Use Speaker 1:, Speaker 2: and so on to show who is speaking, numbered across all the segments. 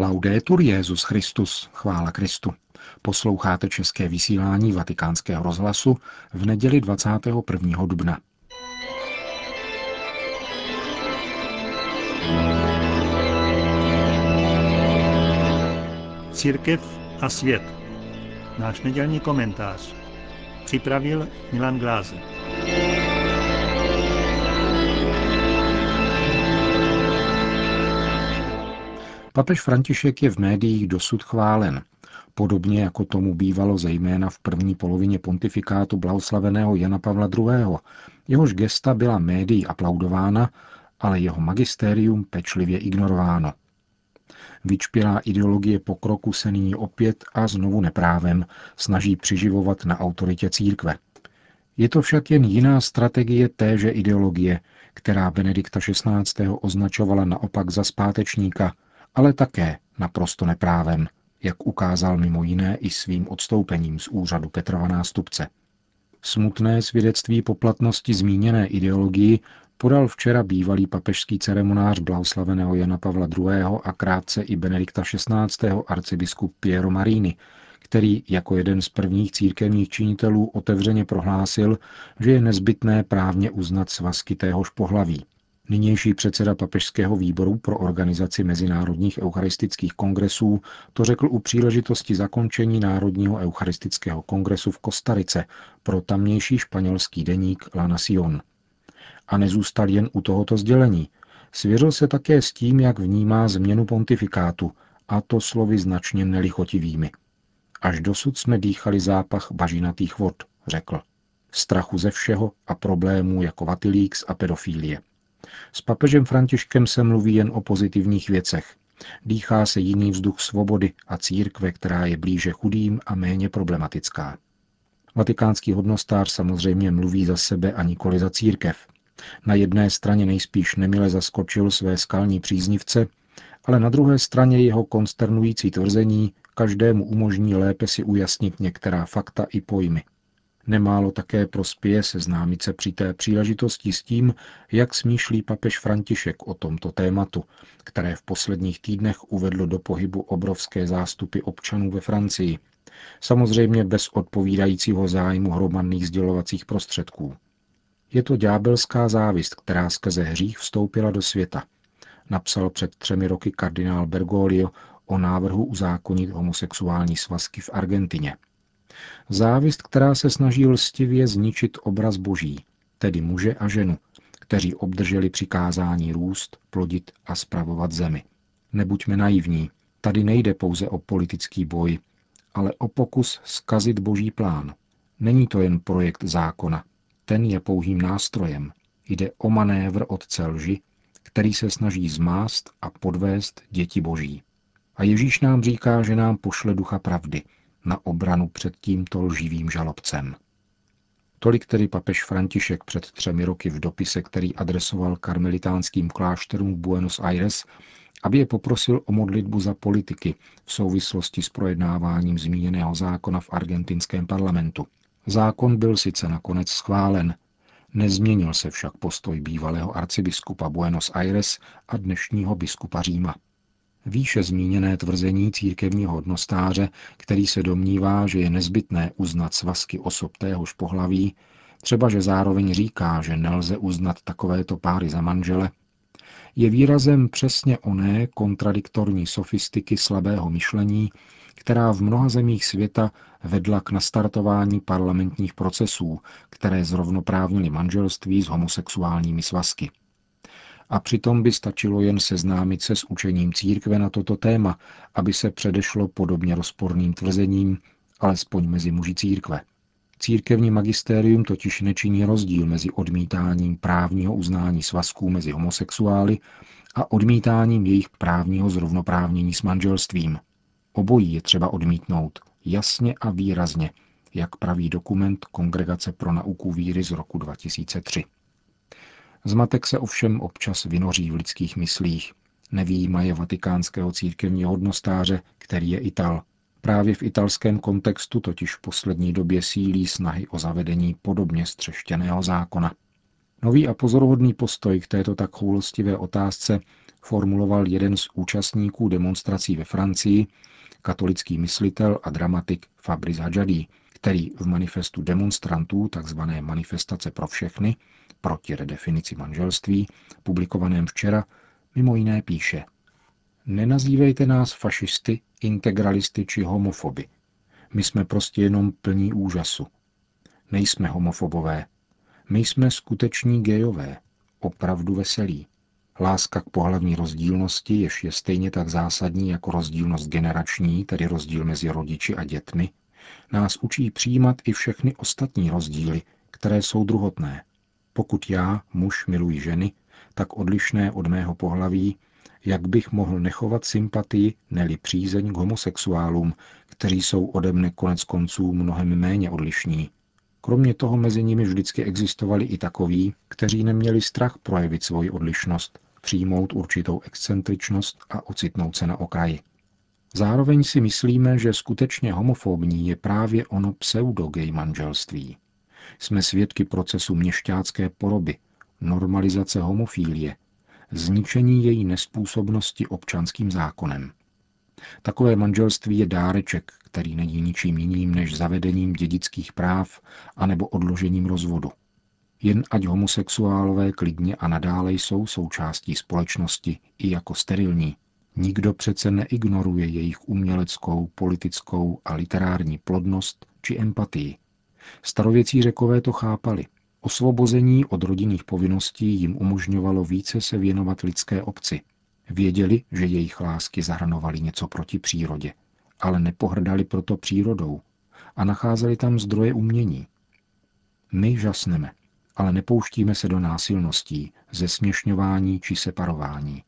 Speaker 1: Laudetur Jezus Christus, chvála Kristu. Posloucháte české vysílání Vatikánského rozhlasu v neděli 21. dubna.
Speaker 2: Církev a svět. Náš nedělní komentář. Připravil Milan Glázer.
Speaker 1: Papež František je v médiích dosud chválen, podobně jako tomu bývalo zejména v první polovině pontifikátu blahoslaveného Jana Pavla II. Jehož gesta byla médií aplaudována, ale jeho magistérium pečlivě ignorováno. Vyčpělá ideologie pokroku se nyní opět a znovu neprávem snaží přiživovat na autoritě církve. Je to však jen jiná strategie téže ideologie, která Benedikta XVI. označovala naopak za zpátečníka – ale také naprosto neprávem, jak ukázal mimo jiné i svým odstoupením z úřadu Petrova nástupce. Smutné svědectví poplatnosti zmíněné ideologii podal včera bývalý papežský ceremonář blahoslaveného Jana Pavla II. a krátce i Benedikta XVI. arcibiskup Piero Marini, který jako jeden z prvních církevních činitelů otevřeně prohlásil, že je nezbytné právně uznat svazky téhož pohlaví. Nynější předseda Papežského výboru pro organizaci mezinárodních eucharistických kongresů to řekl u příležitosti zakončení Národního eucharistického kongresu v Kostarice pro tamnější španělský deník La Nación. A nezůstal jen u tohoto sdělení. Svěřil se také s tím, jak vnímá změnu pontifikátu, a to slovy značně nelichotivými. Až dosud jsme dýchali zápach bažinatých vod, řekl. Strachu ze všeho a problémů jako Vatilíks a pedofílie. S papežem Františkem se mluví jen o pozitivních věcech. Dýchá se jiný vzduch svobody a církve, která je blíže chudým a méně problematická. Vatikánský hodnostář samozřejmě mluví za sebe a nikoli za církev. Na jedné straně nejspíš nemile zaskočil své skalní příznivce, ale na druhé straně jeho konsternující tvrzení každému umožní lépe si ujasnit některá fakta i pojmy. Nemálo také prospěje seznámit se při té příležitosti s tím, jak smýšlí papež František o tomto tématu, které v posledních týdnech uvedlo do pohybu obrovské zástupy občanů ve Francii, samozřejmě bez odpovídajícího zájmu hromadných sdělovacích prostředků. Je to ďábelská závist, která skrze hřích vstoupila do světa, napsal před třemi roky kardinál Bergoglio o návrhu uzákonit homosexuální svazky v Argentině – Závist, která se snaží lstivě zničit obraz boží, tedy muže a ženu, kteří obdrželi přikázání růst, plodit a spravovat zemi. Nebuďme naivní, tady nejde pouze o politický boj, ale o pokus skazit boží plán. Není to jen projekt zákona, ten je pouhým nástrojem. Jde o manévr otce lži, který se snaží zmást a podvést děti boží. A Ježíš nám říká, že nám pošle ducha pravdy – na obranu před tímto lživým žalobcem. Tolik tedy papež František před třemi roky v dopise, který adresoval karmelitánským klášterům v Buenos Aires, aby je poprosil o modlitbu za politiky v souvislosti s projednáváním zmíněného zákona v argentinském parlamentu. Zákon byl sice nakonec schválen, nezměnil se však postoj bývalého arcibiskupa Buenos Aires a dnešního biskupa Říma. Výše zmíněné tvrzení církevního hodnostáře, který se domnívá, že je nezbytné uznat svazky osob téhož pohlaví, třeba že zároveň říká, že nelze uznat takovéto páry za manžele, je výrazem přesně oné kontradiktorní sofistiky slabého myšlení, která v mnoha zemích světa vedla k nastartování parlamentních procesů, které zrovnoprávnily manželství s homosexuálními svazky a přitom by stačilo jen seznámit se s učením církve na toto téma, aby se předešlo podobně rozporným tvrzením, alespoň mezi muži církve. Církevní magistérium totiž nečiní rozdíl mezi odmítáním právního uznání svazků mezi homosexuály a odmítáním jejich právního zrovnoprávnění s manželstvím. Obojí je třeba odmítnout, jasně a výrazně, jak praví dokument Kongregace pro nauku víry z roku 2003. Zmatek se ovšem občas vynoří v lidských myslích. Nevýjímaje vatikánského církevního hodnostáře, který je Ital. Právě v italském kontextu totiž v poslední době sílí snahy o zavedení podobně střeštěného zákona. Nový a pozoruhodný postoj k této tak choulostivé otázce formuloval jeden z účastníků demonstrací ve Francii, katolický myslitel a dramatik Fabrice Hadjadi, který v manifestu demonstrantů tzv. manifestace pro všechny proti redefinici manželství, publikovaném včera, mimo jiné píše Nenazývejte nás fašisty, integralisty či homofoby. My jsme prostě jenom plní úžasu. Nejsme homofobové. My jsme skuteční gejové, opravdu veselí. Láska k pohlavní rozdílnosti, jež je stejně tak zásadní jako rozdílnost generační, tedy rozdíl mezi rodiči a dětmi, nás učí přijímat i všechny ostatní rozdíly, které jsou druhotné. Pokud já, muž, miluji ženy, tak odlišné od mého pohlaví, jak bych mohl nechovat sympatii, neli přízeň k homosexuálům, kteří jsou ode mne konec konců mnohem méně odlišní. Kromě toho mezi nimi vždycky existovali i takoví, kteří neměli strach projevit svoji odlišnost, přijmout určitou excentričnost a ocitnout se na okraji. Zároveň si myslíme, že skutečně homofobní je právě ono pseudo-gay manželství. Jsme svědky procesu měšťácké poroby, normalizace homofílie, zničení její nespůsobnosti občanským zákonem. Takové manželství je dáreček, který není ničím jiným než zavedením dědických práv anebo odložením rozvodu. Jen ať homosexuálové klidně a nadále jsou součástí společnosti i jako sterilní, Nikdo přece neignoruje jejich uměleckou, politickou a literární plodnost či empatii. Starověcí řekové to chápali. Osvobození od rodinných povinností jim umožňovalo více se věnovat lidské obci. Věděli, že jejich lásky zahrnovaly něco proti přírodě, ale nepohrdali proto přírodou a nacházeli tam zdroje umění. My žasneme, ale nepouštíme se do násilností, zesměšňování či separování.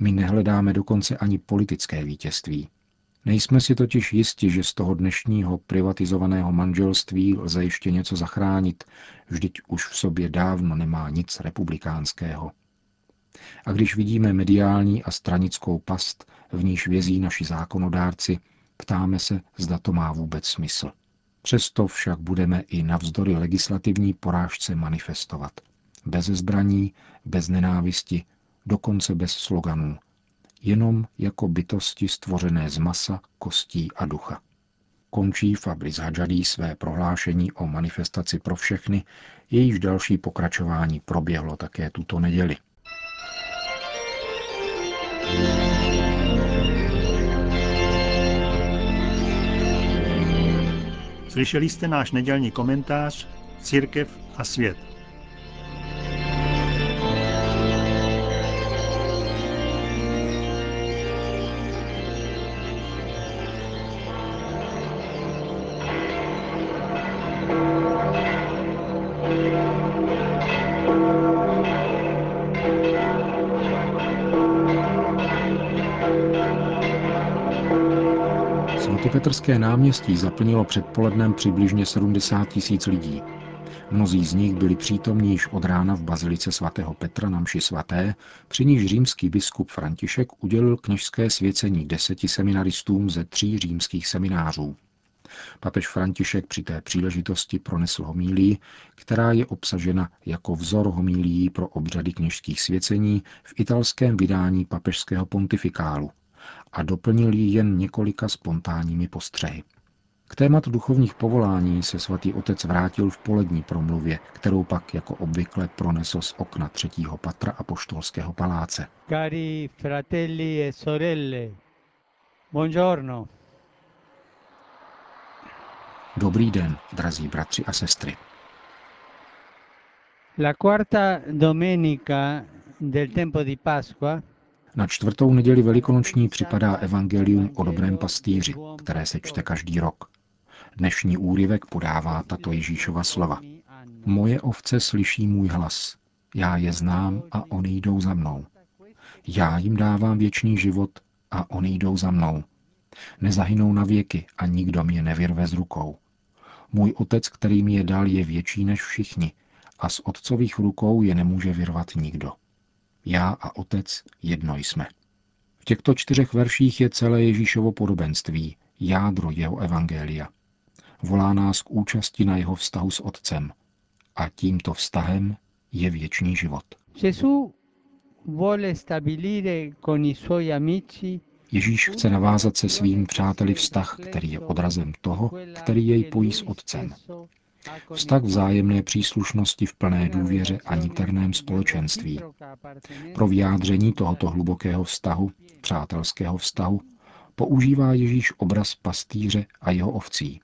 Speaker 1: My nehledáme dokonce ani politické vítězství. Nejsme si totiž jisti, že z toho dnešního privatizovaného manželství lze ještě něco zachránit, vždyť už v sobě dávno nemá nic republikánského. A když vidíme mediální a stranickou past, v níž vězí naši zákonodárci, ptáme se, zda to má vůbec smysl. Přesto však budeme i navzdory legislativní porážce manifestovat. Bez zbraní, bez nenávisti, dokonce bez sloganů, jenom jako bytosti stvořené z masa, kostí a ducha. Končí Fabrice Hadžadí své prohlášení o manifestaci pro všechny, jejíž další pokračování proběhlo také tuto neděli.
Speaker 2: Slyšeli jste náš nedělní komentář Církev a svět.
Speaker 1: Svatopetrské náměstí zaplnilo předpolednem přibližně 70 tisíc lidí. Mnozí z nich byli přítomní již od rána v bazilice svatého Petra na mši svaté, při níž římský biskup František udělil kněžské svěcení deseti seminaristům ze tří římských seminářů. Papež František při té příležitosti pronesl homílii, která je obsažena jako vzor homílií pro obřady kněžských svěcení v italském vydání papežského pontifikálu, a doplnil ji jen několika spontánními postřehy. K tématu duchovních povolání se svatý otec vrátil v polední promluvě, kterou pak jako obvykle pronesl z okna třetího patra apoštolského paláce. Cari fratelli e sorelle, buongiorno. Dobrý den, drazí bratři a sestry.
Speaker 3: La quarta domenica del tempo di Pasqua
Speaker 1: na čtvrtou neděli velikonoční připadá evangelium o dobrém pastýři, které se čte každý rok. Dnešní úryvek podává tato Ježíšova slova. Moje ovce slyší můj hlas. Já je znám a oni jdou za mnou. Já jim dávám věčný život a oni jdou za mnou. Nezahynou na věky a nikdo mě nevyrve z rukou. Můj otec, který mi je dal, je větší než všichni a z otcových rukou je nemůže vyrvat nikdo. Já a Otec jedno jsme. V těchto čtyřech verších je celé Ježíšovo podobenství, jádro jeho evangelia. Volá nás k účasti na jeho vztahu s Otcem. A tímto vztahem je věčný život. Ježíš chce navázat se svými přáteli vztah, který je odrazem toho, který jej pojí s Otcem. Vztah vzájemné příslušnosti v plné důvěře a niterném společenství. Pro vyjádření tohoto hlubokého vztahu, přátelského vztahu, používá Ježíš obraz pastýře a jeho ovcí.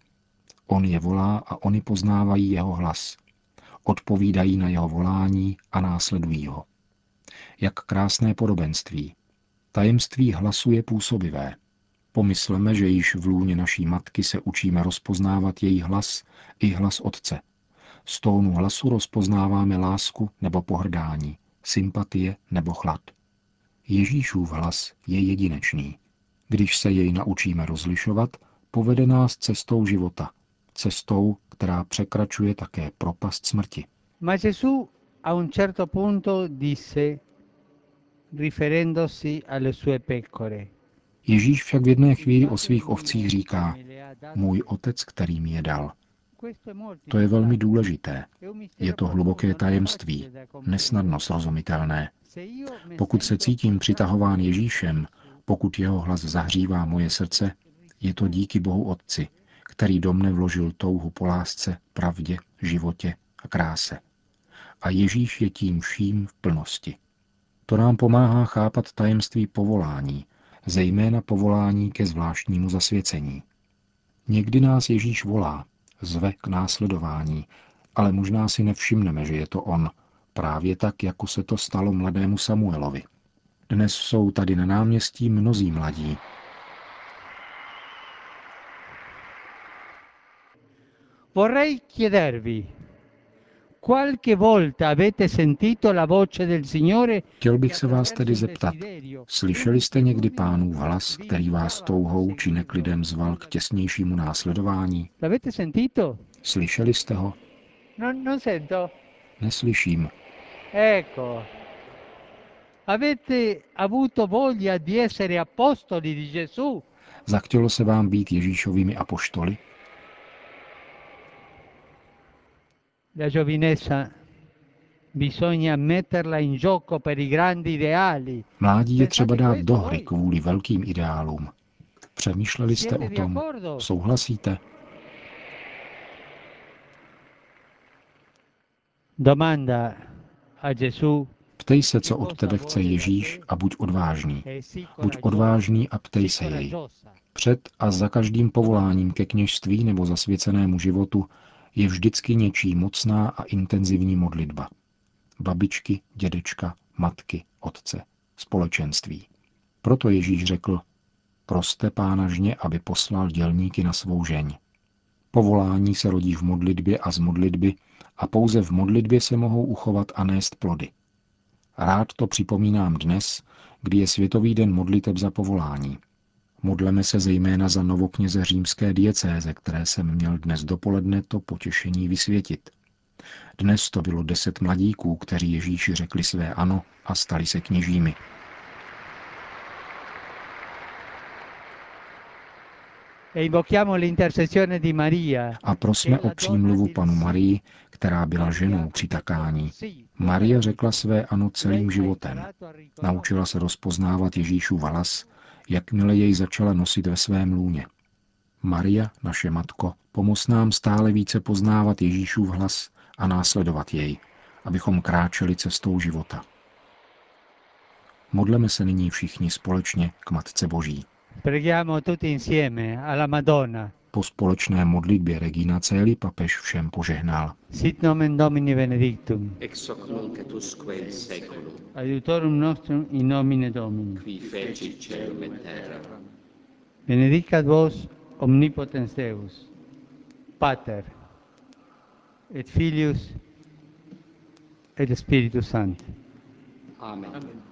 Speaker 1: On je volá a oni poznávají jeho hlas. Odpovídají na jeho volání a následují ho. Jak krásné podobenství. Tajemství hlasu je působivé. Pomysleme, že již v lůně naší matky se učíme rozpoznávat její hlas i hlas otce. Z tónu hlasu rozpoznáváme lásku nebo pohrdání, sympatie nebo chlad. Ježíšův hlas je jedinečný. Když se jej naučíme rozlišovat, povede nás cestou života, cestou, která překračuje také propast smrti.
Speaker 3: Ma Gesù a un certo punto disse, riferendosi alle sue pecore,
Speaker 1: Ježíš však v jedné chvíli o svých ovcích říká, můj otec, který mi je dal. To je velmi důležité. Je to hluboké tajemství, nesnadno srozumitelné. Pokud se cítím přitahován Ježíšem, pokud jeho hlas zahřívá moje srdce, je to díky Bohu Otci, který do mne vložil touhu po lásce, pravdě, životě a kráse. A Ježíš je tím vším v plnosti. To nám pomáhá chápat tajemství povolání, zejména povolání ke zvláštnímu zasvěcení. Někdy nás Ježíš volá, zve k následování, ale možná si nevšimneme, že je to on, právě tak, jako se to stalo mladému Samuelovi. Dnes jsou tady na náměstí mnozí mladí.
Speaker 3: Vorrei chiedervi, qualche volta avete sentito la voce del Signore
Speaker 1: Chtěl bych se vás tedy zeptat, slyšeli jste někdy pánův hlas, který vás touhou či neklidem zval k těsnějšímu následování?
Speaker 3: L'avete sentito?
Speaker 1: Slyšeli jste ho?
Speaker 3: Non, non sento.
Speaker 1: Neslyším.
Speaker 3: Ecco. Avete avuto voglia di essere apostoli di Gesù?
Speaker 1: Zachtělo se vám být Ježíšovými apoštoly?
Speaker 3: La giovinezza bisogna metterla in gioco per i grandi ideali.
Speaker 1: Mládí je třeba dát do hry kvůli velkým ideálům. Přemýšleli jste o tom? Souhlasíte?
Speaker 3: Domanda a Gesù
Speaker 1: Ptej se, co od tebe chce Ježíš a buď odvážný. Buď odvážný a ptej se jej. Před a za každým povoláním ke kněžství nebo zasvěcenému životu je vždycky něčí mocná a intenzivní modlitba. Babičky, dědečka, matky, otce, společenství. Proto Ježíš řekl, proste pána žně, aby poslal dělníky na svou žeň. Povolání se rodí v modlitbě a z modlitby a pouze v modlitbě se mohou uchovat a nést plody. Rád to připomínám dnes, kdy je Světový den modliteb za povolání. Modleme se zejména za novokněze římské diecéze, které jsem měl dnes dopoledne to potěšení vysvětit. Dnes to bylo deset mladíků, kteří Ježíši řekli své ano a stali se kněžími. A prosme o přímluvu panu Marii, která byla ženou při takání. Maria řekla své ano celým životem. Naučila se rozpoznávat Ježíšův hlas, jakmile jej začala nosit ve svém lůně. Maria, naše matko, pomoz nám stále více poznávat Ježíšův hlas a následovat jej, abychom kráčeli cestou života. Modleme se nyní všichni společně k Matce Boží.
Speaker 3: Preghiamo tutti insieme alla Madonna.
Speaker 1: Po společné modlitbě Regina Celi papež všem požehnal.
Speaker 3: Sit nomen Domini benedictum.
Speaker 4: ex hoc nunc et usque in seculum,
Speaker 3: Aiutorum nostrum in nomine Domini.
Speaker 4: qui feci celum et terra.
Speaker 3: Benedicat vos omnipotens Deus, Pater, et Filius, et Spiritus Sancti.
Speaker 4: Amen.